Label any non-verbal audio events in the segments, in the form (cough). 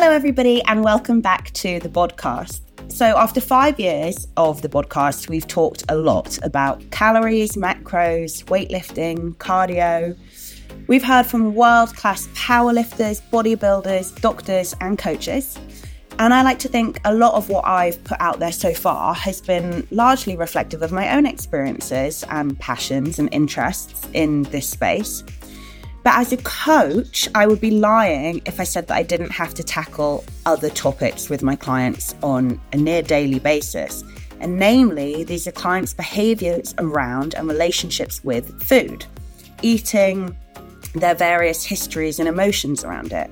Hello, everybody, and welcome back to the podcast. So, after five years of the podcast, we've talked a lot about calories, macros, weightlifting, cardio. We've heard from world class powerlifters, bodybuilders, doctors, and coaches. And I like to think a lot of what I've put out there so far has been largely reflective of my own experiences and passions and interests in this space. But as a coach, I would be lying if I said that I didn't have to tackle other topics with my clients on a near daily basis. And namely, these are clients' behaviors around and relationships with food, eating, their various histories and emotions around it.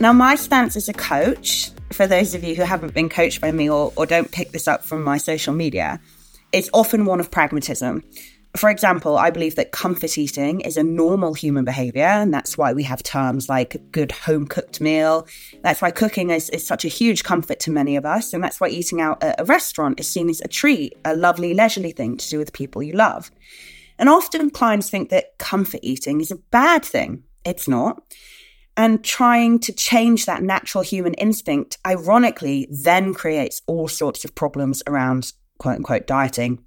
Now, my stance as a coach, for those of you who haven't been coached by me or, or don't pick this up from my social media, is often one of pragmatism. For example, I believe that comfort eating is a normal human behavior, and that's why we have terms like good home cooked meal. That's why cooking is, is such a huge comfort to many of us, and that's why eating out at a restaurant is seen as a treat, a lovely, leisurely thing to do with people you love. And often clients think that comfort eating is a bad thing. It's not. And trying to change that natural human instinct, ironically, then creates all sorts of problems around quote unquote dieting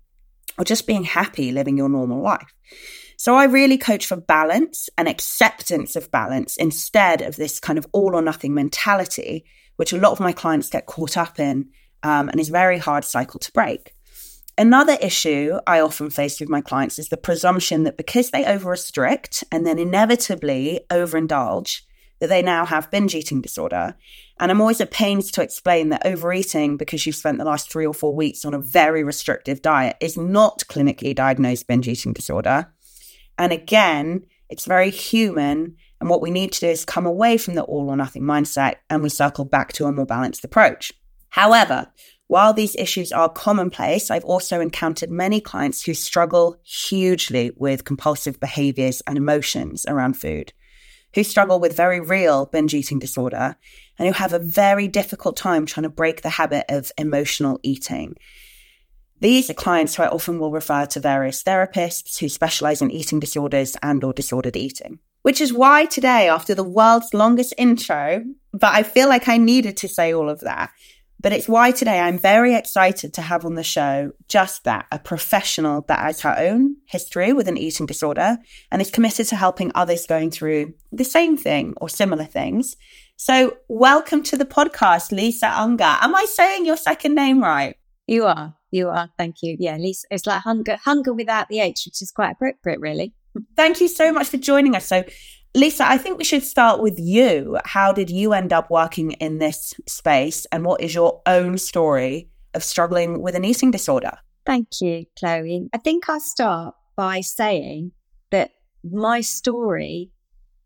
or just being happy living your normal life. So I really coach for balance and acceptance of balance instead of this kind of all or nothing mentality, which a lot of my clients get caught up in um, and is a very hard cycle to break. Another issue I often face with my clients is the presumption that because they over restrict and then inevitably overindulge, that they now have binge eating disorder. And I'm always at pains to explain that overeating because you've spent the last three or four weeks on a very restrictive diet is not clinically diagnosed binge eating disorder. And again, it's very human. And what we need to do is come away from the all or nothing mindset and we circle back to a more balanced approach. However, while these issues are commonplace, I've also encountered many clients who struggle hugely with compulsive behaviors and emotions around food who struggle with very real binge eating disorder and who have a very difficult time trying to break the habit of emotional eating. These are clients who I often will refer to various therapists who specialize in eating disorders and or disordered eating. Which is why today, after the world's longest intro, but I feel like I needed to say all of that, but it's why today I'm very excited to have on the show just that a professional that has her own history with an eating disorder and is committed to helping others going through the same thing or similar things. So, welcome to the podcast, Lisa Unger. Am I saying your second name right? You are. You are. Thank you. Yeah, Lisa. It's like hunger, hunger without the H, which is quite appropriate, really. Thank you so much for joining us. So, Lisa, I think we should start with you. How did you end up working in this space? And what is your own story of struggling with an eating disorder? Thank you, Chloe. I think I'll start by saying that my story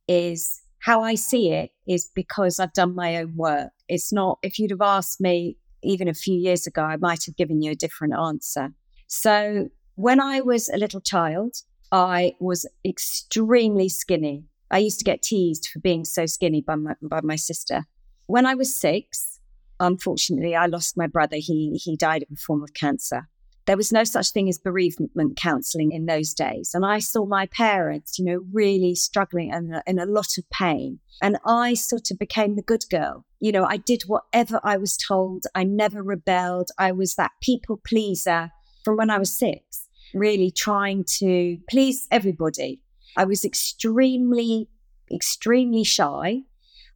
is how I see it is because I've done my own work. It's not, if you'd have asked me even a few years ago, I might have given you a different answer. So when I was a little child, I was extremely skinny. I used to get teased for being so skinny by my, by my sister. When I was six, unfortunately, I lost my brother. He, he died of a form of cancer. There was no such thing as bereavement counseling in those days. And I saw my parents, you know, really struggling and in a lot of pain. And I sort of became the good girl. You know, I did whatever I was told. I never rebelled. I was that people pleaser from when I was six, really trying to please everybody. I was extremely, extremely shy.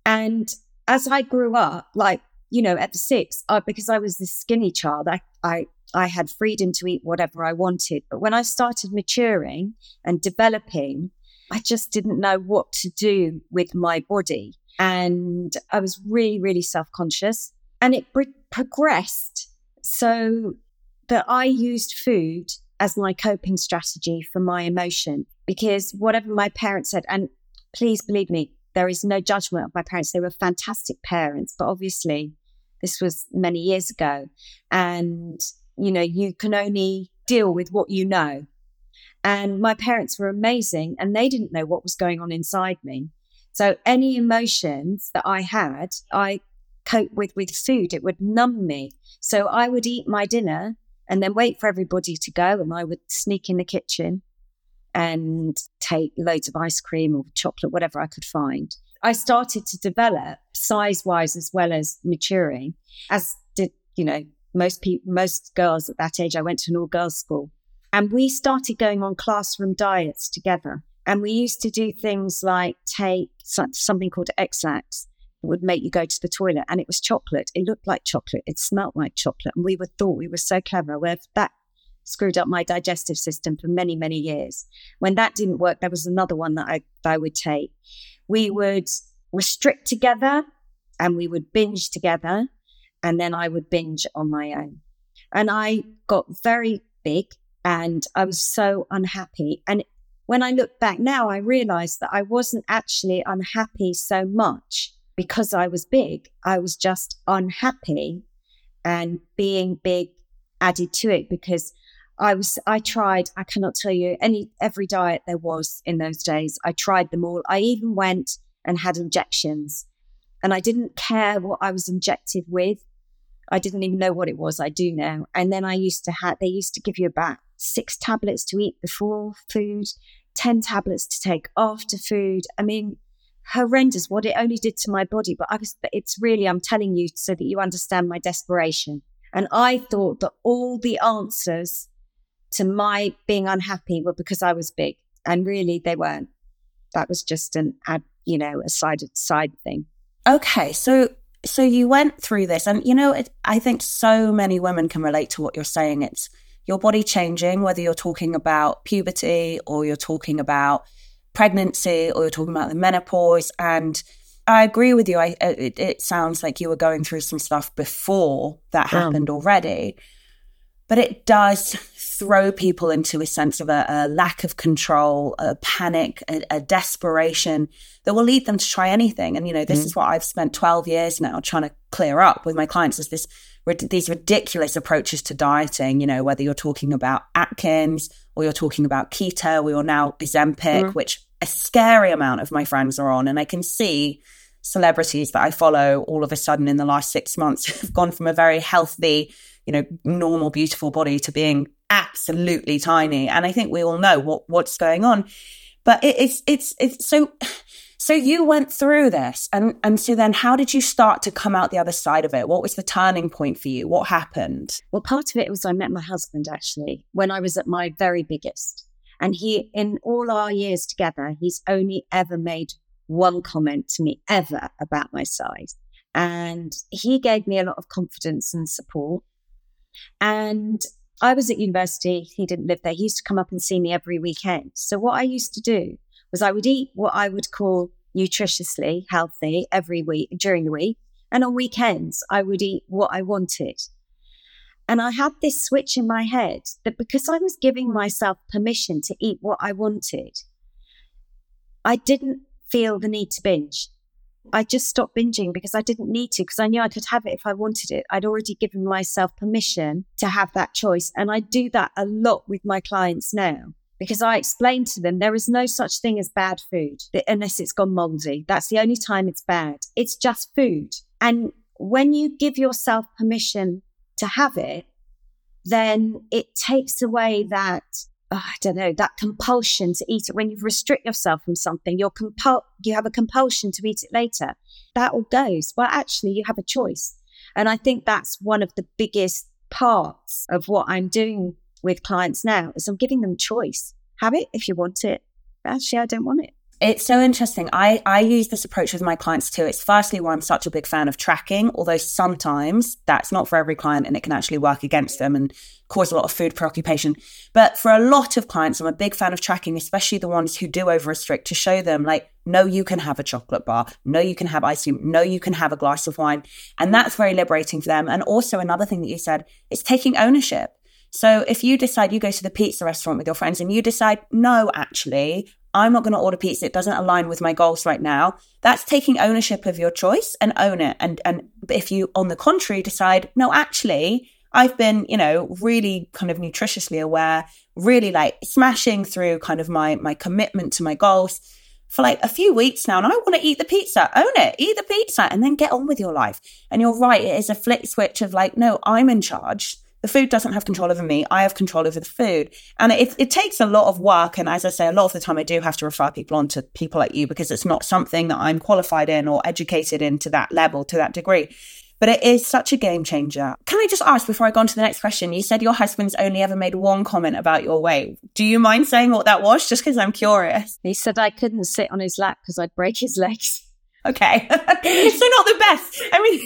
And as I grew up, like, you know, at the six, uh, because I was this skinny child, I, I, I had freedom to eat whatever I wanted. But when I started maturing and developing, I just didn't know what to do with my body. And I was really, really self conscious. And it pro- progressed so that I used food as my coping strategy for my emotion because whatever my parents said, and please believe me, there is no judgment of my parents. They were fantastic parents, but obviously this was many years ago. And, you know, you can only deal with what you know. And my parents were amazing and they didn't know what was going on inside me. So any emotions that I had, I cope with with food. It would numb me. So I would eat my dinner and then wait for everybody to go and I would sneak in the kitchen and take loads of ice cream or chocolate, whatever I could find. I started to develop size wise as well as maturing, as did, you know, most people, most girls at that age. I went to an all girls school and we started going on classroom diets together. And we used to do things like take something called Ex-Lax would make you go to the toilet and it was chocolate. It looked like chocolate. It smelt like chocolate. And we would thought we were so clever. Where that screwed up my digestive system for many, many years. When that didn't work, there was another one that I, I would take. We would restrict together and we would binge together. And then I would binge on my own. And I got very big and I was so unhappy. And when I look back now, I realized that I wasn't actually unhappy so much because I was big. I was just unhappy and being big added to it because I was I tried I cannot tell you any every diet there was in those days I tried them all. I even went and had injections and I didn't care what I was injected with. I didn't even know what it was I do now. And then I used to have they used to give you about six tablets to eat before food 10 tablets to take after food. I mean horrendous what it only did to my body. But I was, it's really, I'm telling you so that you understand my desperation. And I thought that all the answers to my being unhappy were because I was big. And really, they weren't. That was just an, ad, you know, a side side thing. Okay, so so you went through this, and you know, it, I think so many women can relate to what you're saying. It's your body changing, whether you're talking about puberty or you're talking about pregnancy or you're talking about the menopause. And I agree with you. I, it, it sounds like you were going through some stuff before that happened already. But it does throw people into a sense of a, a lack of control, a panic, a, a, desperation that will lead them to try anything. And, you know, this mm. is what I've spent 12 years now trying to clear up with my clients is this these ridiculous approaches to dieting, you know, whether you're talking about Atkins or you're talking about keto or now Ozempic, mm. which a scary amount of my friends are on. And I can see celebrities that I follow all of a sudden in the last six months (laughs) have gone from a very healthy, you know, normal, beautiful body to being absolutely tiny. And I think we all know what what's going on. But it, it's it's it's so so you went through this and and so then how did you start to come out the other side of it? What was the turning point for you? What happened? Well, part of it was I met my husband actually when I was at my very biggest. And he, in all our years together, he's only ever made one comment to me ever about my size. And he gave me a lot of confidence and support. And I was at university. He didn't live there. He used to come up and see me every weekend. So what I used to do was I would eat what I would call nutritiously healthy every week during the week. And on weekends, I would eat what I wanted. And I had this switch in my head that because I was giving mm. myself permission to eat what I wanted, I didn't feel the need to binge. I just stopped binging because I didn't need to, because I knew I could have it if I wanted it. I'd already given myself permission to have that choice. And I do that a lot with my clients now because I explain to them there is no such thing as bad food unless it's gone moldy. That's the only time it's bad. It's just food. And when you give yourself permission to have it, then it takes away that oh, I don't know that compulsion to eat it. When you restrict yourself from something, you're compul- you have a compulsion to eat it later. That all goes. Well, actually, you have a choice, and I think that's one of the biggest parts of what I'm doing with clients now is I'm giving them choice. Have it if you want it. Actually, I don't want it. It's so interesting. I, I use this approach with my clients too. It's firstly why I'm such a big fan of tracking, although sometimes that's not for every client and it can actually work against them and cause a lot of food preoccupation. But for a lot of clients, I'm a big fan of tracking, especially the ones who do over restrict to show them, like, no, you can have a chocolate bar. No, you can have ice cream. No, you can have a glass of wine. And that's very liberating for them. And also, another thing that you said is taking ownership. So if you decide you go to the pizza restaurant with your friends and you decide, no, actually, I'm not going to order pizza. It doesn't align with my goals right now. That's taking ownership of your choice and own it. And and if you, on the contrary, decide, no, actually, I've been, you know, really kind of nutritiously aware, really like smashing through kind of my my commitment to my goals for like a few weeks now, and I want to eat the pizza. Own it, eat the pizza, and then get on with your life. And you're right, it is a flick switch of like, no, I'm in charge the food doesn't have control over me. I have control over the food. And it, it takes a lot of work. And as I say, a lot of the time I do have to refer people on to people like you because it's not something that I'm qualified in or educated in to that level, to that degree. But it is such a game changer. Can I just ask before I go on to the next question? You said your husband's only ever made one comment about your weight. Do you mind saying what that was? Just because I'm curious. He said I couldn't sit on his lap because I'd break his legs. Okay. (laughs) so not the best. I mean,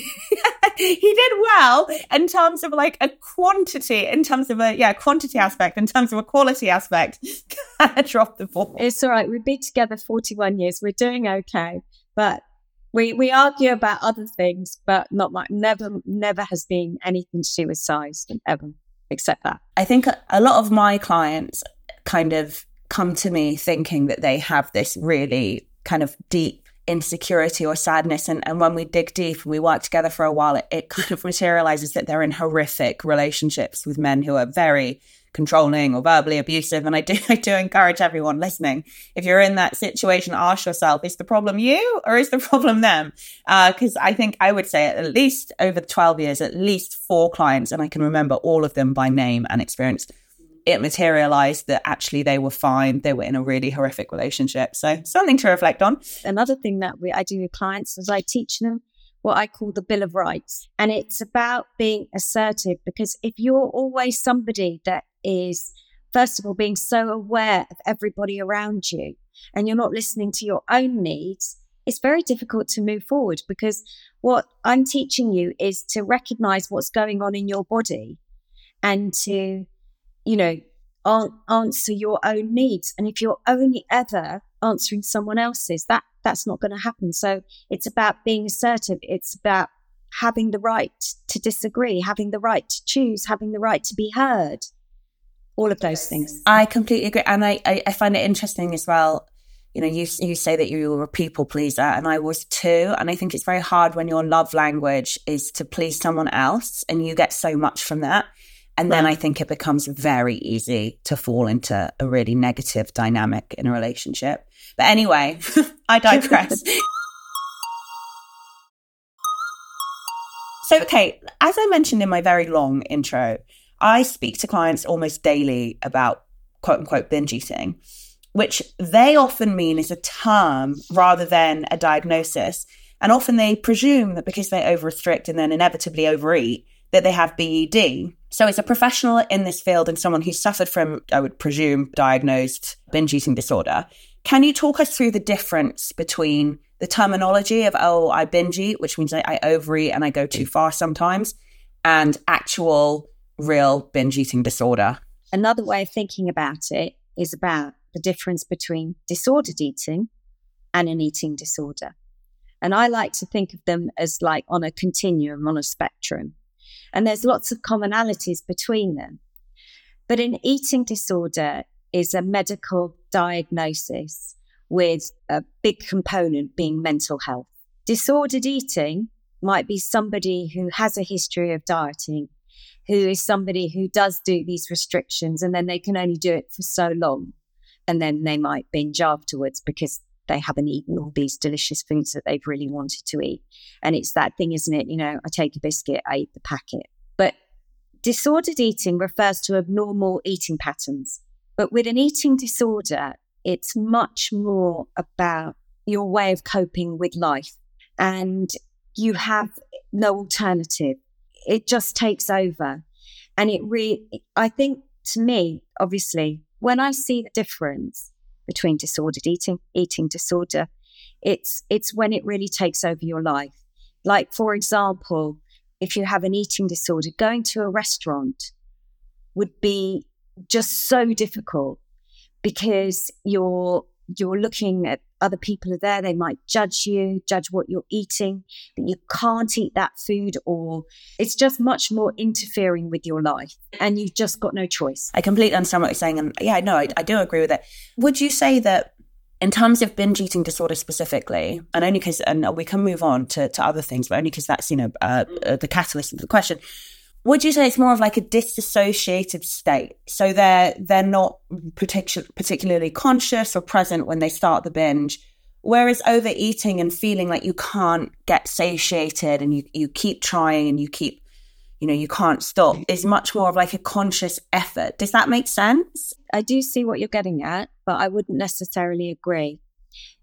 (laughs) he did well in terms of like a quantity, in terms of a, yeah, quantity aspect, in terms of a quality aspect. (laughs) I dropped the ball. It's all right. We've been together 41 years. We're doing okay. But we, we argue about other things, but not much. Never, never has been anything to do with size ever, except that. I think a lot of my clients kind of come to me thinking that they have this really kind of deep insecurity or sadness. And, and when we dig deep and we work together for a while, it, it kind of materializes that they're in horrific relationships with men who are very controlling or verbally abusive. And I do (laughs) I do encourage everyone listening, if you're in that situation, ask yourself, is the problem you or is the problem them? Because uh, I think I would say at least over 12 years, at least four clients, and I can remember all of them by name and experience it materialized that actually they were fine. They were in a really horrific relationship. So something to reflect on. Another thing that we, I do with clients is I teach them what I call the Bill of Rights. And it's about being assertive because if you're always somebody that is, first of all, being so aware of everybody around you and you're not listening to your own needs, it's very difficult to move forward because what I'm teaching you is to recognize what's going on in your body and to you know, answer your own needs. And if you're only ever answering someone else's, that that's not going to happen. So it's about being assertive. It's about having the right to disagree, having the right to choose, having the right to be heard. All of those things. I completely agree, and I, I, I find it interesting as well. You know, you you say that you were a people pleaser, and I was too. And I think it's very hard when your love language is to please someone else, and you get so much from that. And then I think it becomes very easy to fall into a really negative dynamic in a relationship. But anyway, (laughs) I digress. (laughs) so, okay, as I mentioned in my very long intro, I speak to clients almost daily about quote unquote binge eating, which they often mean is a term rather than a diagnosis. And often they presume that because they over restrict and then inevitably overeat, that they have BED. So, as a professional in this field and someone who suffered from, I would presume, diagnosed binge eating disorder, can you talk us through the difference between the terminology of, oh, I binge eat, which means I, I overeat and I go too mm. far sometimes, and actual real binge eating disorder? Another way of thinking about it is about the difference between disordered eating and an eating disorder. And I like to think of them as like on a continuum, on a spectrum. And there's lots of commonalities between them. But an eating disorder is a medical diagnosis with a big component being mental health. Disordered eating might be somebody who has a history of dieting, who is somebody who does do these restrictions and then they can only do it for so long. And then they might binge afterwards because they haven't eaten all these delicious foods that they've really wanted to eat. And it's that thing, isn't it? You know, I take a biscuit, I eat the packet. But disordered eating refers to abnormal eating patterns. But with an eating disorder, it's much more about your way of coping with life. And you have no alternative. It just takes over. And it really, I think to me, obviously, when I see the difference, between disordered eating, eating disorder. It's it's when it really takes over your life. Like for example, if you have an eating disorder, going to a restaurant would be just so difficult because you're you're looking at other people are there. They might judge you, judge what you're eating, that you can't eat that food, or it's just much more interfering with your life. And you've just got no choice. I completely understand what you're saying. And yeah, no, I, I do agree with it. Would you say that in terms of binge eating disorder specifically, and only because, and we can move on to, to other things, but only because that's, you know, uh, uh, the catalyst of the question would you say it's more of like a disassociated state so they're they're not partic- particularly conscious or present when they start the binge whereas overeating and feeling like you can't get satiated and you, you keep trying and you keep you know, you can't stop is much more of like a conscious effort. Does that make sense? I do see what you're getting at, but I wouldn't necessarily agree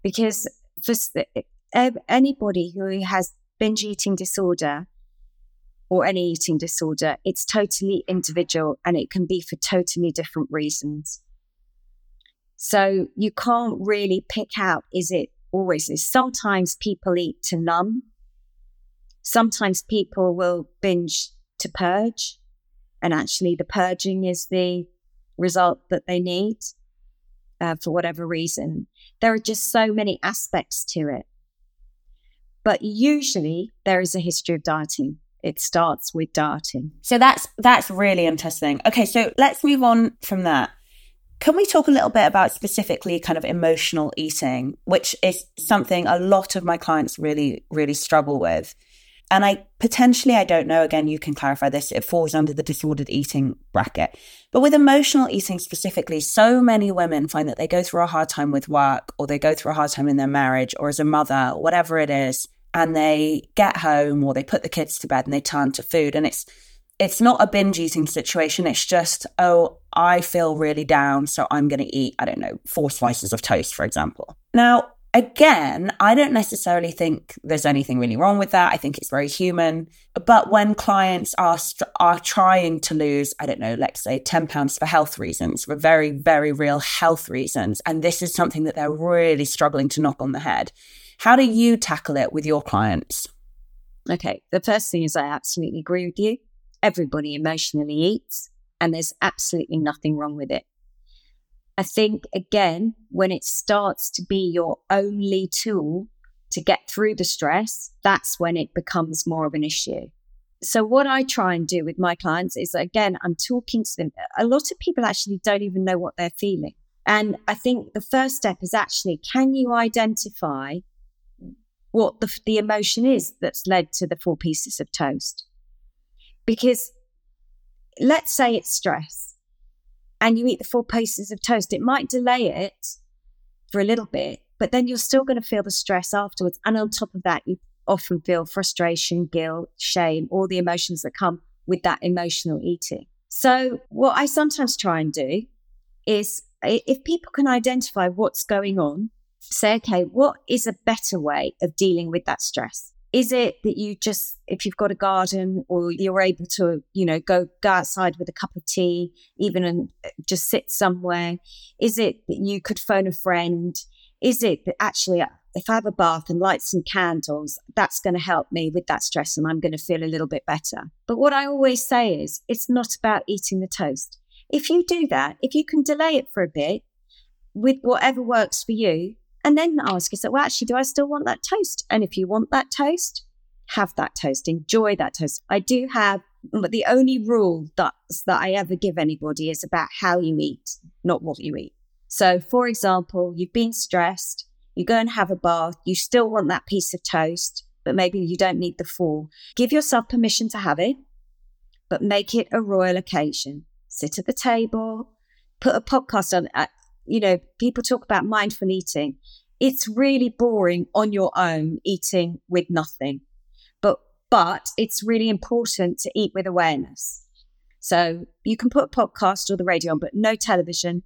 because for eh, anybody who has binge eating disorder or any eating disorder, it's totally individual and it can be for totally different reasons. So you can't really pick out, is it always is? Sometimes people eat to numb. Sometimes people will binge to purge. And actually, the purging is the result that they need uh, for whatever reason. There are just so many aspects to it. But usually, there is a history of dieting. It starts with dieting. So that's that's really interesting. Okay, so let's move on from that. Can we talk a little bit about specifically kind of emotional eating, which is something a lot of my clients really, really struggle with? And I potentially, I don't know, again, you can clarify this, it falls under the disordered eating bracket. But with emotional eating specifically, so many women find that they go through a hard time with work or they go through a hard time in their marriage or as a mother, whatever it is, and they get home or they put the kids to bed and they turn to food. And it's it's not a binge eating situation. It's just, oh, I feel really down. So I'm going to eat, I don't know, four slices of toast, for example. Now, again, I don't necessarily think there's anything really wrong with that. I think it's very human. But when clients are are trying to lose, I don't know, let's say 10 pounds for health reasons, for very very real health reasons, and this is something that they're really struggling to knock on the head. How do you tackle it with your clients? Okay, the first thing is I absolutely agree with you. Everybody emotionally eats, and there's absolutely nothing wrong with it. I think, again, when it starts to be your only tool to get through the stress, that's when it becomes more of an issue. So, what I try and do with my clients is again, I'm talking to them. A lot of people actually don't even know what they're feeling. And I think the first step is actually can you identify what the, the emotion is that's led to the four pieces of toast? Because let's say it's stress and you eat the four pieces of toast, it might delay it for a little bit, but then you're still going to feel the stress afterwards. And on top of that, you often feel frustration, guilt, shame, all the emotions that come with that emotional eating. So, what I sometimes try and do is if people can identify what's going on, say, okay, what is a better way of dealing with that stress? Is it that you just, if you've got a garden or you're able to, you know, go, go outside with a cup of tea, even and uh, just sit somewhere? Is it that you could phone a friend? Is it that actually, uh, if I have a bath and light some candles, that's going to help me with that stress and I'm going to feel a little bit better? But what I always say is, it's not about eating the toast. If you do that, if you can delay it for a bit with whatever works for you, and then ask yourself, well, actually, do I still want that toast? And if you want that toast, have that toast, enjoy that toast. I do have, but the only rule that, that I ever give anybody is about how you eat, not what you eat. So, for example, you've been stressed, you go and have a bath, you still want that piece of toast, but maybe you don't need the full. Give yourself permission to have it, but make it a royal occasion. Sit at the table, put a podcast on. Uh, You know, people talk about mindful eating. It's really boring on your own eating with nothing. But but it's really important to eat with awareness. So you can put a podcast or the radio on, but no television,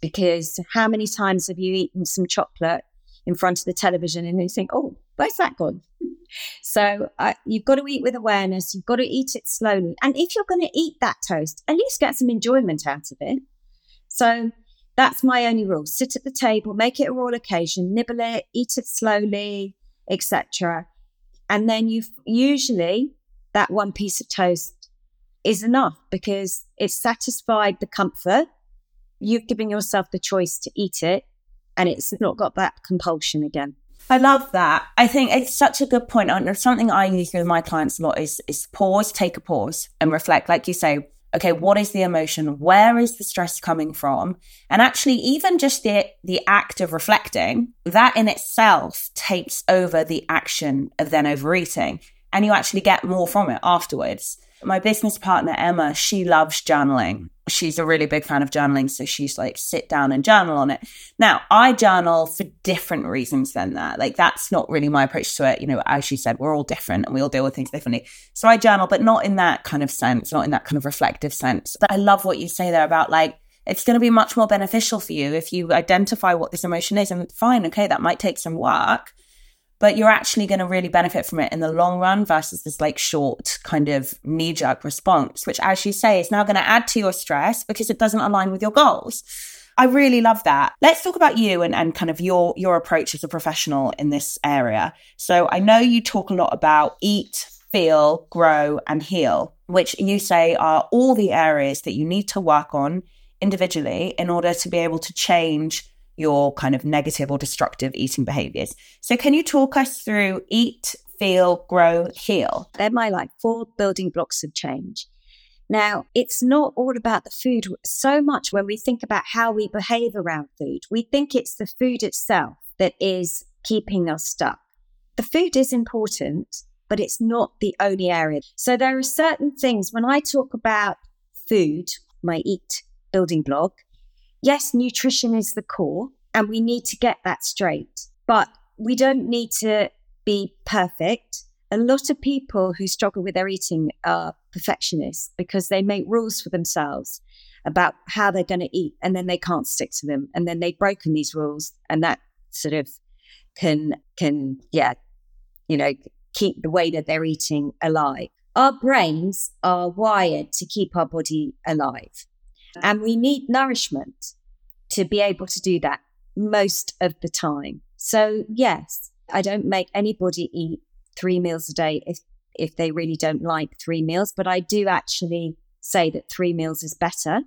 because how many times have you eaten some chocolate in front of the television and you think, oh, where's that gone? (laughs) so uh, you've got to eat with awareness. You've got to eat it slowly. And if you're going to eat that toast, at least get some enjoyment out of it. So that's my only rule. Sit at the table, make it a royal occasion, nibble it, eat it slowly, etc. And then you usually that one piece of toast is enough because it's satisfied the comfort. You've given yourself the choice to eat it and it's not got that compulsion again. I love that. I think it's such a good point. And something I use with my clients a lot is is pause, take a pause and reflect. Like you say, okay, what is the emotion? Where is the stress coming from? And actually, even just the, the act of reflecting, that in itself takes over the action of then overeating. And you actually get more from it afterwards. My business partner, Emma, she loves journaling. She's a really big fan of journaling. So she's like, sit down and journal on it. Now, I journal for different reasons than that. Like, that's not really my approach to it. You know, as she said, we're all different and we all deal with things differently. So I journal, but not in that kind of sense, not in that kind of reflective sense. But I love what you say there about like, it's going to be much more beneficial for you if you identify what this emotion is. And fine, okay, that might take some work, but you're actually going to really benefit from it in the long run versus this like short kind of knee jerk response, which, as you say, is now going to add to your stress because it doesn't align with your goals. I really love that. Let's talk about you and, and kind of your your approach as a professional in this area. So I know you talk a lot about eat, feel, grow, and heal, which you say are all the areas that you need to work on individually in order to be able to change your kind of negative or destructive eating behaviors. So, can you talk us through eat, feel, grow, heal? They're my like four building blocks of change. Now, it's not all about the food so much when we think about how we behave around food. We think it's the food itself that is keeping us stuck. The food is important, but it's not the only area. So, there are certain things when I talk about food, my eat building block, yes, nutrition is the core and we need to get that straight, but we don't need to be perfect. A lot of people who struggle with their eating are perfectionists because they make rules for themselves about how they're going to eat and then they can't stick to them and then they've broken these rules and that sort of can can yeah you know keep the way that they're eating alive our brains are wired to keep our body alive and we need nourishment to be able to do that most of the time. So, yes, I don't make anybody eat three meals a day if, if they really don't like three meals, but I do actually say that three meals is better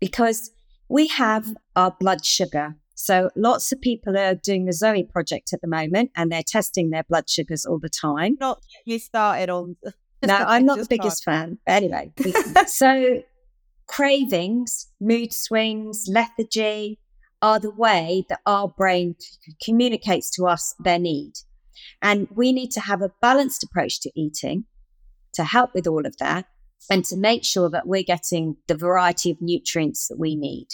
because we have our blood sugar. So, lots of people are doing the Zoe project at the moment and they're testing their blood sugars all the time. Not you started on. No, (laughs) I'm not the biggest fan. Anyway, (laughs) so cravings, mood swings, lethargy are the way that our brain communicates to us their need. And we need to have a balanced approach to eating to help with all of that and to make sure that we're getting the variety of nutrients that we need.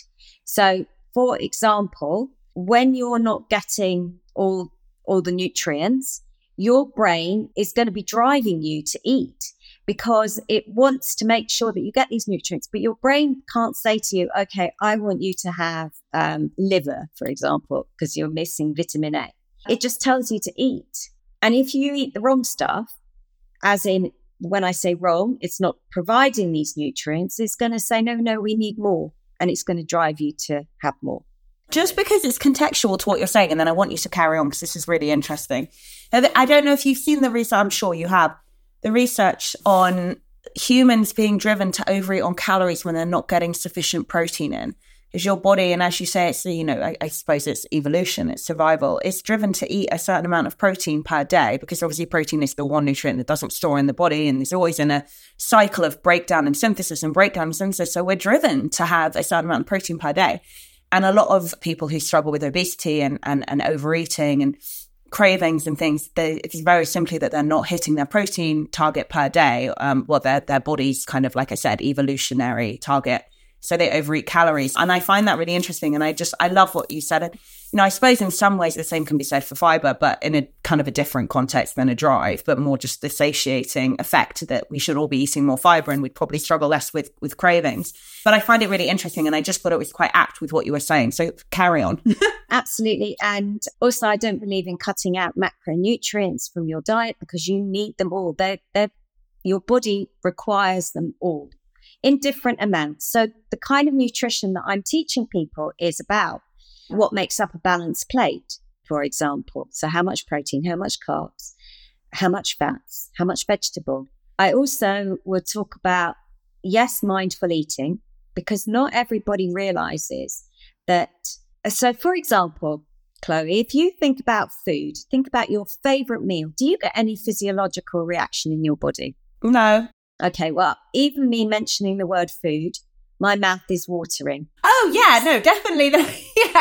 So, for example, when you're not getting all, all the nutrients, your brain is going to be driving you to eat because it wants to make sure that you get these nutrients. But your brain can't say to you, okay, I want you to have um, liver, for example, because you're missing vitamin A. It just tells you to eat. And if you eat the wrong stuff, as in when I say wrong, it's not providing these nutrients, it's going to say, no, no, we need more. And it's going to drive you to have more. Just because it's contextual to what you're saying, and then I want you to carry on because this is really interesting. I don't know if you've seen the research, I'm sure you have, the research on humans being driven to overeat on calories when they're not getting sufficient protein in. Is your body and as you say it's you know I, I, suppose it's evolution it's survival it's driven to eat a certain amount of protein per day because obviously protein is the one nutrient that doesn't store in the body and it's always in a cycle of breakdown and synthesis and breakdown and synthesis. So we're driven to have a certain amount of protein per day. And a lot of people who struggle with obesity and, and, and overeating and cravings and things, they, it's very simply that they're not hitting their protein target per day. Um, well, their their body's kind of like I said, evolutionary target. So they overeat calories, and I find that really interesting. And I just I love what you said you know, I suppose in some ways the same can be said for fiber, but in a kind of a different context than a drive, but more just the satiating effect that we should all be eating more fiber and we'd probably struggle less with with cravings. But I find it really interesting and I just thought it was quite apt with what you were saying. So carry on. (laughs) Absolutely. And also I don't believe in cutting out macronutrients from your diet because you need them all. They're, they're your body requires them all in different amounts. So the kind of nutrition that I'm teaching people is about what makes up a balanced plate, for example. So, how much protein, how much carbs, how much fats, how much vegetable. I also will talk about, yes, mindful eating, because not everybody realizes that. So, for example, Chloe, if you think about food, think about your favorite meal. Do you get any physiological reaction in your body? No. Okay, well, even me mentioning the word food my mouth is watering. Oh yeah, no, definitely. (laughs) yeah,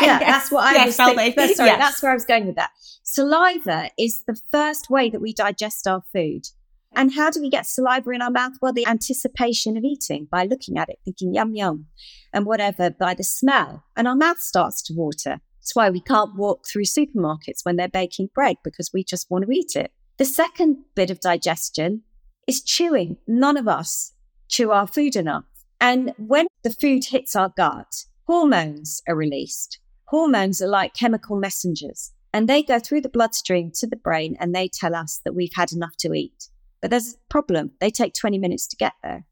yeah yes. that's what I yes, was thinking. (laughs) Sorry, yes. that's where I was going with that. Saliva is the first way that we digest our food. And how do we get saliva in our mouth? Well, the anticipation of eating by looking at it, thinking yum, yum, and whatever by the smell. And our mouth starts to water. That's why we can't walk through supermarkets when they're baking bread because we just want to eat it. The second bit of digestion is chewing. None of us chew our food enough. And when the food hits our gut, hormones are released. Hormones are like chemical messengers and they go through the bloodstream to the brain and they tell us that we've had enough to eat. But there's a problem. They take 20 minutes to get there.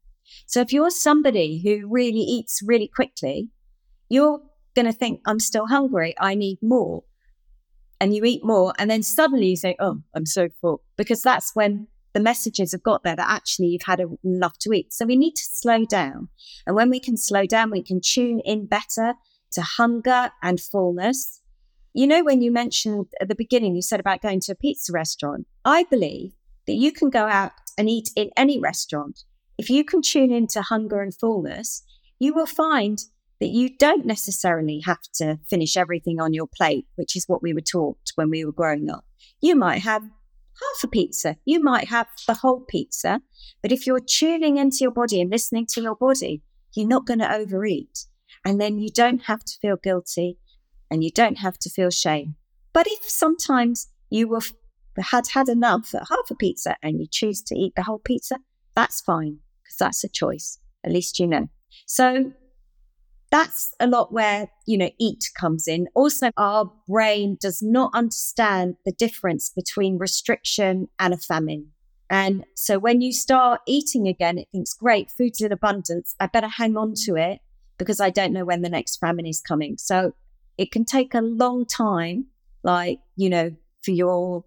So if you're somebody who really eats really quickly, you're going to think, I'm still hungry. I need more. And you eat more. And then suddenly you say, Oh, I'm so full. Because that's when the messages have got there that actually you've had enough to eat. So we need to slow down. And when we can slow down, we can tune in better to hunger and fullness. You know, when you mentioned at the beginning, you said about going to a pizza restaurant. I believe that you can go out and eat in any restaurant. If you can tune into hunger and fullness, you will find that you don't necessarily have to finish everything on your plate, which is what we were taught when we were growing up. You might have half a pizza. You might have the whole pizza. But if you're tuning into your body and listening to your body, you're not going to overeat. And then you don't have to feel guilty and you don't have to feel shame. But if sometimes you were, had had enough at half a pizza and you choose to eat the whole pizza, that's fine because that's a choice. At least you know. So that's a lot where, you know, eat comes in. Also, our brain does not understand the difference between restriction and a famine. And so when you start eating again, it thinks, great, food's in abundance. I better hang on to it because I don't know when the next famine is coming. So it can take a long time, like, you know, for your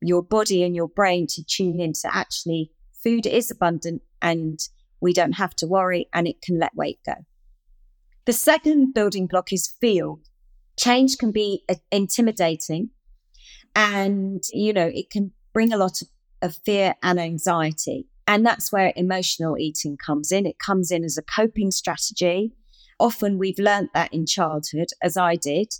your body and your brain to tune in to actually food is abundant and we don't have to worry and it can let weight go. The second building block is feel. Change can be uh, intimidating and, you know, it can bring a lot of, of fear and anxiety. And that's where emotional eating comes in. It comes in as a coping strategy. Often we've learned that in childhood, as I did.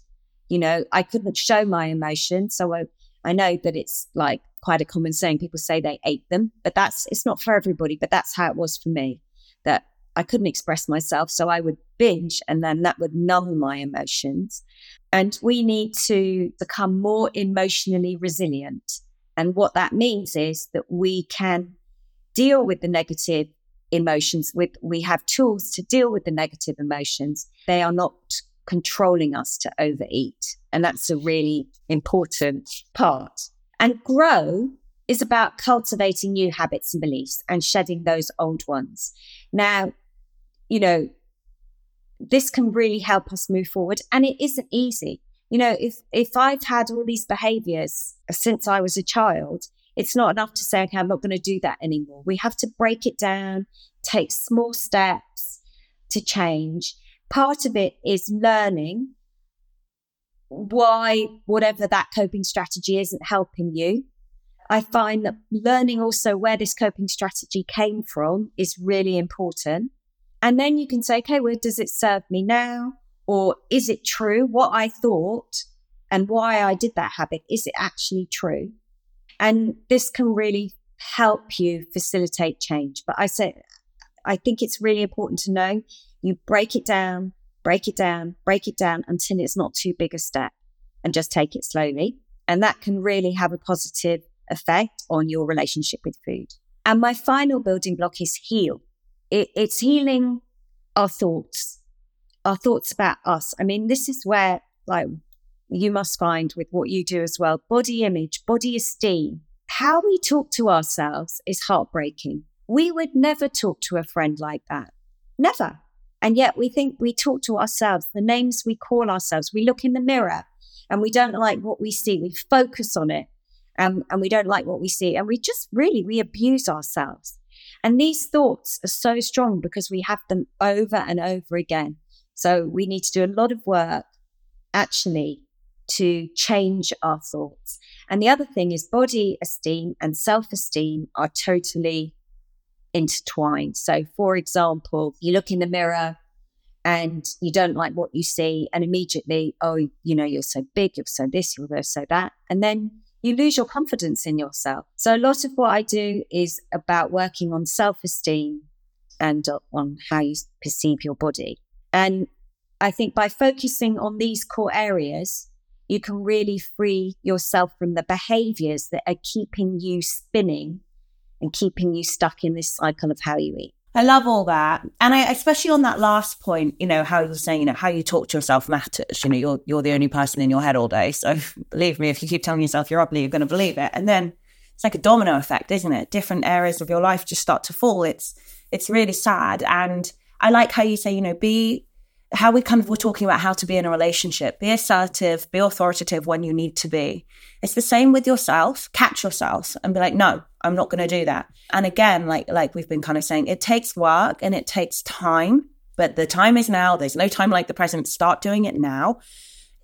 You know, I couldn't show my emotions. So I, I know that it's like quite a common saying. People say they ate them, but that's, it's not for everybody, but that's how it was for me. That I couldn't express myself. So I would binge and then that would numb my emotions. And we need to become more emotionally resilient. And what that means is that we can deal with the negative emotions with we have tools to deal with the negative emotions they are not controlling us to overeat and that's a really important part and grow is about cultivating new habits and beliefs and shedding those old ones now you know, this can really help us move forward. And it isn't easy. You know, if, if I've had all these behaviors since I was a child, it's not enough to say, okay, I'm not going to do that anymore. We have to break it down, take small steps to change. Part of it is learning why whatever that coping strategy isn't helping you. I find that learning also where this coping strategy came from is really important. And then you can say, okay, well, does it serve me now? Or is it true what I thought and why I did that habit? Is it actually true? And this can really help you facilitate change. But I say, I think it's really important to know you break it down, break it down, break it down until it's not too big a step and just take it slowly. And that can really have a positive effect on your relationship with food. And my final building block is heal it, it's healing our thoughts, our thoughts about us. I mean, this is where, like, you must find with what you do as well body image, body esteem. How we talk to ourselves is heartbreaking. We would never talk to a friend like that. Never. And yet we think we talk to ourselves, the names we call ourselves. We look in the mirror and we don't like what we see. We focus on it and, and we don't like what we see. And we just really, we abuse ourselves. And these thoughts are so strong because we have them over and over again. So we need to do a lot of work actually to change our thoughts. And the other thing is body esteem and self esteem are totally intertwined. So, for example, you look in the mirror and you don't like what you see, and immediately, oh, you know, you're so big, you're so this, you're so that. And then you lose your confidence in yourself. So a lot of what I do is about working on self esteem and uh, on how you perceive your body. And I think by focusing on these core areas, you can really free yourself from the behaviors that are keeping you spinning and keeping you stuck in this cycle of how you eat. I love all that. And I especially on that last point, you know, how you're saying, you know, how you talk to yourself matters. You know, you're you're the only person in your head all day. So (laughs) believe me, if you keep telling yourself you're ugly, you're gonna believe it. And then it's like a domino effect, isn't it? Different areas of your life just start to fall. It's it's really sad. And I like how you say, you know, be how we kind of were talking about how to be in a relationship. Be assertive, be authoritative when you need to be. It's the same with yourself. Catch yourself and be like, no, I'm not going to do that. And again, like like we've been kind of saying, it takes work and it takes time, but the time is now. There's no time like the present. Start doing it now.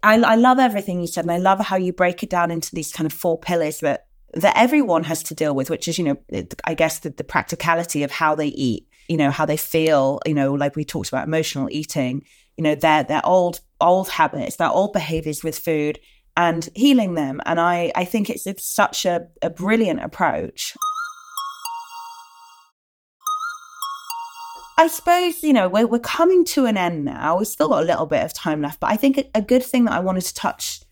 I, I love everything you said, and I love how you break it down into these kind of four pillars that that everyone has to deal with, which is, you know, I guess the, the practicality of how they eat you know how they feel you know like we talked about emotional eating you know their their old old habits their old behaviors with food and healing them and i i think it's, it's such a, a brilliant approach I suppose, you know, we're, we're coming to an end now. We've still got a little bit of time left, but I think a, a good thing that I wanted to touch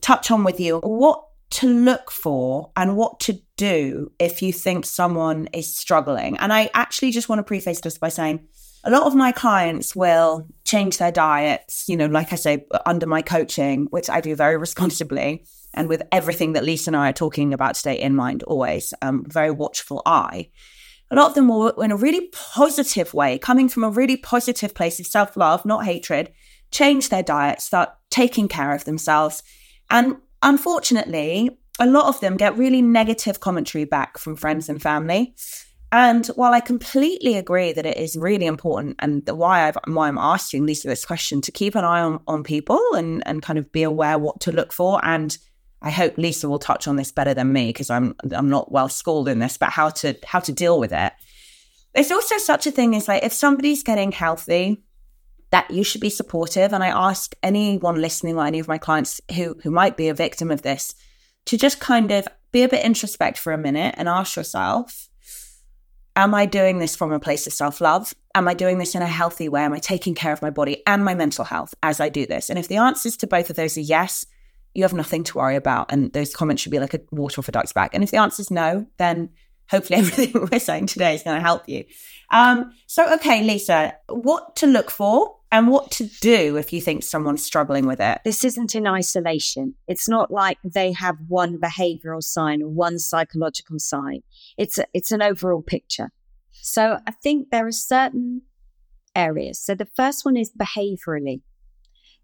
touch on with you, what to look for and what to do if you think someone is struggling. And I actually just want to preface this by saying a lot of my clients will change their diets, you know, like I say, under my coaching, which I do very responsibly and with everything that Lisa and I are talking about today in mind, always, um, very watchful eye. A lot of them will, in a really positive way, coming from a really positive place of self love, not hatred, change their diet, start taking care of themselves. And Unfortunately, a lot of them get really negative commentary back from friends and family. And while I completely agree that it is really important and the why, I've, why I'm asking Lisa this question to keep an eye on, on people and, and kind of be aware what to look for. And I hope Lisa will touch on this better than me because I'm I'm not well schooled in this, but how to how to deal with it. There's also such a thing as like if somebody's getting healthy, that you should be supportive. And I ask anyone listening or any of my clients who who might be a victim of this to just kind of be a bit introspect for a minute and ask yourself, am I doing this from a place of self-love? Am I doing this in a healthy way? Am I taking care of my body and my mental health as I do this? And if the answers to both of those are yes, you have nothing to worry about. And those comments should be like a water off a duck's back. And if the answer is no, then hopefully (laughs) everything we're saying today is going to help you. Um, so, okay, Lisa, what to look for and what to do if you think someone's struggling with it. This isn't in isolation. It's not like they have one behavioral sign or one psychological sign. It's a, it's an overall picture. So I think there are certain areas. So the first one is behaviorally.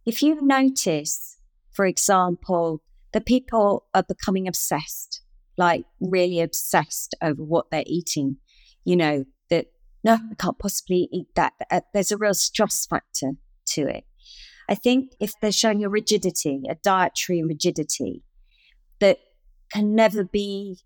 If you notice, for example, that people are becoming obsessed, like really obsessed over what they're eating, you know, no, I can't possibly eat that. Uh, there's a real stress factor to it. I think if they're showing a rigidity, a dietary rigidity that can never be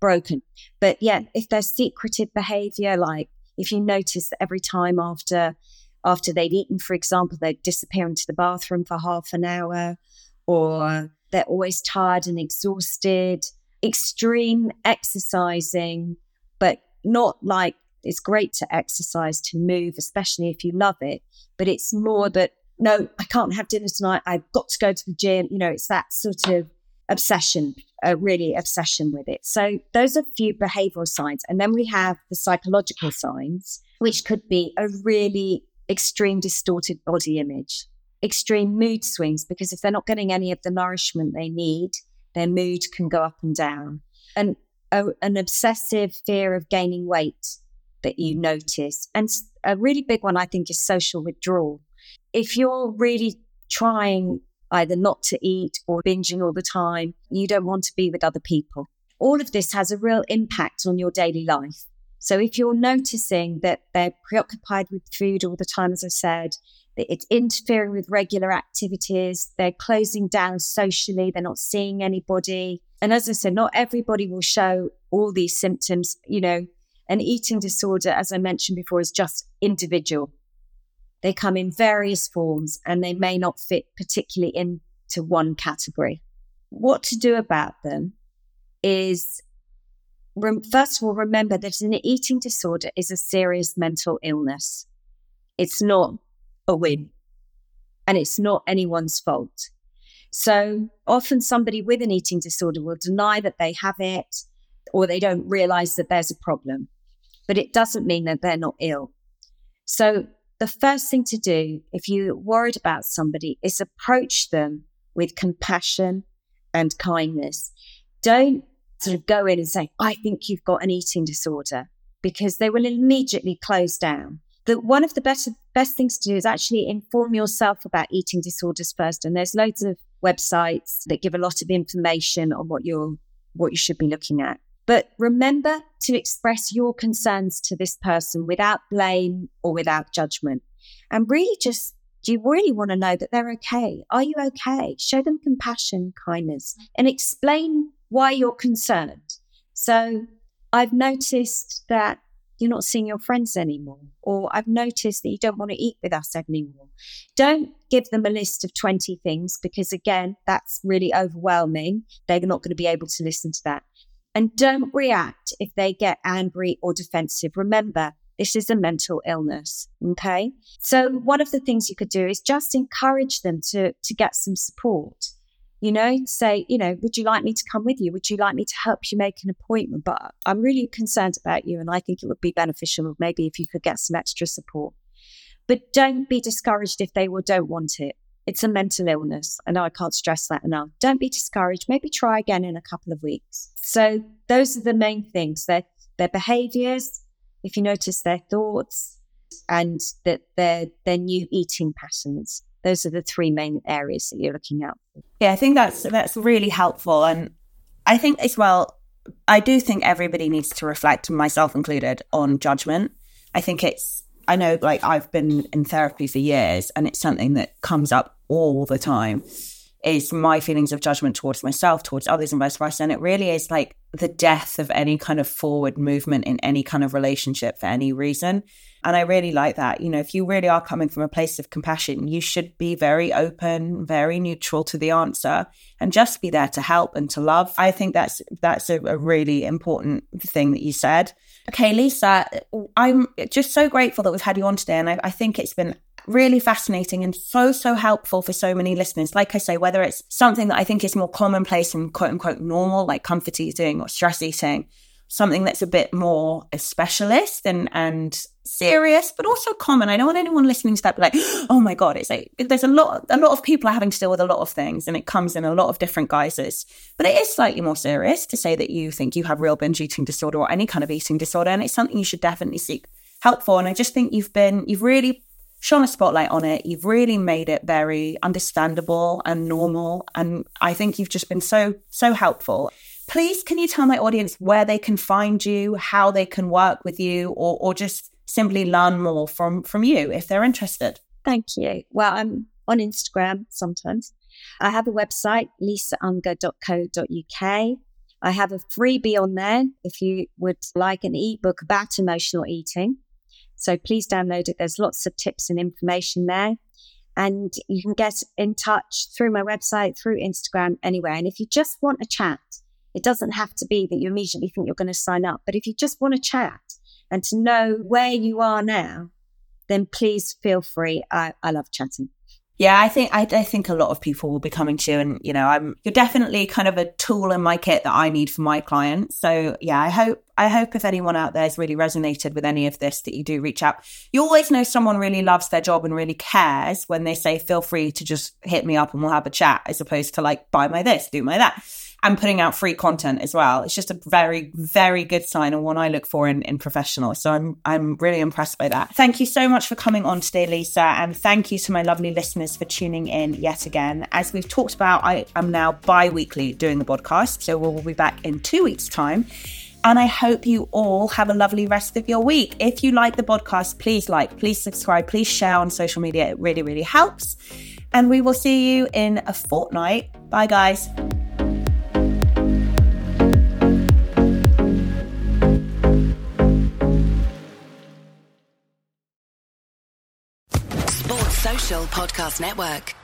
broken. But yeah, if there's secretive behavior, like if you notice that every time after after they'd eaten, for example, they'd disappear into the bathroom for half an hour, or they're always tired and exhausted, extreme exercising, but not like it's great to exercise, to move, especially if you love it. But it's more that, no, I can't have dinner tonight. I've got to go to the gym. You know, it's that sort of obsession, a really obsession with it. So those are a few behavioral signs. And then we have the psychological signs, which could be a really extreme distorted body image, extreme mood swings, because if they're not getting any of the nourishment they need, their mood can go up and down. And a, an obsessive fear of gaining weight that you notice. And a really big one, I think, is social withdrawal. If you're really trying either not to eat or binging all the time, you don't want to be with other people. All of this has a real impact on your daily life. So if you're noticing that they're preoccupied with food all the time, as I said, that it's interfering with regular activities, they're closing down socially, they're not seeing anybody. And as I said, not everybody will show all these symptoms. You know, an eating disorder, as I mentioned before, is just individual. They come in various forms and they may not fit particularly into one category. What to do about them? is first of all, remember that an eating disorder is a serious mental illness. It's not a win and it's not anyone's fault. So often somebody with an eating disorder will deny that they have it or they don't realize that there's a problem, but it doesn't mean that they're not ill. So the first thing to do if you're worried about somebody is approach them with compassion and kindness. Don't sort of go in and say, I think you've got an eating disorder, because they will immediately close down. The, one of the best, best things to do is actually inform yourself about eating disorders first. And there's loads of websites that give a lot of information on what you're, what you should be looking at. But remember to express your concerns to this person without blame or without judgment. And really just, do you really want to know that they're okay? Are you okay? Show them compassion, kindness, and explain why you're concerned. So I've noticed that you're not seeing your friends anymore, or I've noticed that you don't want to eat with us anymore. Don't give them a list of 20 things because, again, that's really overwhelming. They're not going to be able to listen to that. And don't react if they get angry or defensive. Remember, this is a mental illness. Okay. So one of the things you could do is just encourage them to, to get some support you know, say, you know, would you like me to come with you? Would you like me to help you make an appointment? But I'm really concerned about you and I think it would be beneficial maybe if you could get some extra support. But don't be discouraged if they will don't want it. It's a mental illness. I know I can't stress that enough. Don't be discouraged. Maybe try again in a couple of weeks. So those are the main things. Their their behaviors, if you notice their thoughts, and that their their new eating patterns. Those are the three main areas that you're looking at. Yeah, I think that's that's really helpful, and I think as well. I do think everybody needs to reflect, myself included, on judgment. I think it's I know like I've been in therapy for years and it's something that comes up all the time is my feelings of judgment towards myself, towards others, and vice versa. And it really is like the death of any kind of forward movement in any kind of relationship for any reason. And I really like that. You know, if you really are coming from a place of compassion, you should be very open, very neutral to the answer and just be there to help and to love. I think that's that's a, a really important thing that you said. Okay, Lisa, I'm just so grateful that we've had you on today. And I, I think it's been really fascinating and so, so helpful for so many listeners. Like I say, whether it's something that I think is more commonplace and quote unquote normal, like comfort eating or stress eating, something that's a bit more a specialist and and serious, but also common. I don't want anyone listening to that be like, (gasps) oh my God, it's like there's a lot a lot of people are having to deal with a lot of things and it comes in a lot of different guises. But it is slightly more serious to say that you think you have real binge eating disorder or any kind of eating disorder. And it's something you should definitely seek help for. And I just think you've been you've really shone a spotlight on it. You've really made it very understandable and normal. And I think you've just been so, so helpful. Please, can you tell my audience where they can find you, how they can work with you, or, or just simply learn more from, from you if they're interested? Thank you. Well, I'm on Instagram sometimes. I have a website, lisaunger.co.uk. I have a freebie on there if you would like an ebook about emotional eating. So please download it. There's lots of tips and information there. And you can get in touch through my website, through Instagram, anywhere. And if you just want a chat, it doesn't have to be that you immediately think you're going to sign up, but if you just want to chat and to know where you are now, then please feel free. I, I love chatting. Yeah, I think I, I, think a lot of people will be coming to you, and you know, I'm you're definitely kind of a tool in my kit that I need for my clients. So yeah, I hope I hope if anyone out there has really resonated with any of this, that you do reach out. You always know someone really loves their job and really cares when they say, "Feel free to just hit me up and we'll have a chat," as opposed to like, "Buy my this, do my that." And putting out free content as well. It's just a very, very good sign and one I look for in, in professionals. So I'm I'm really impressed by that. Thank you so much for coming on today, Lisa, and thank you to my lovely listeners for tuning in yet again. As we've talked about, I am now bi-weekly doing the podcast, so we'll be back in two weeks' time. And I hope you all have a lovely rest of your week. If you like the podcast, please like, please subscribe, please share on social media. It really, really helps. And we will see you in a fortnight. Bye, guys. Podcast Network.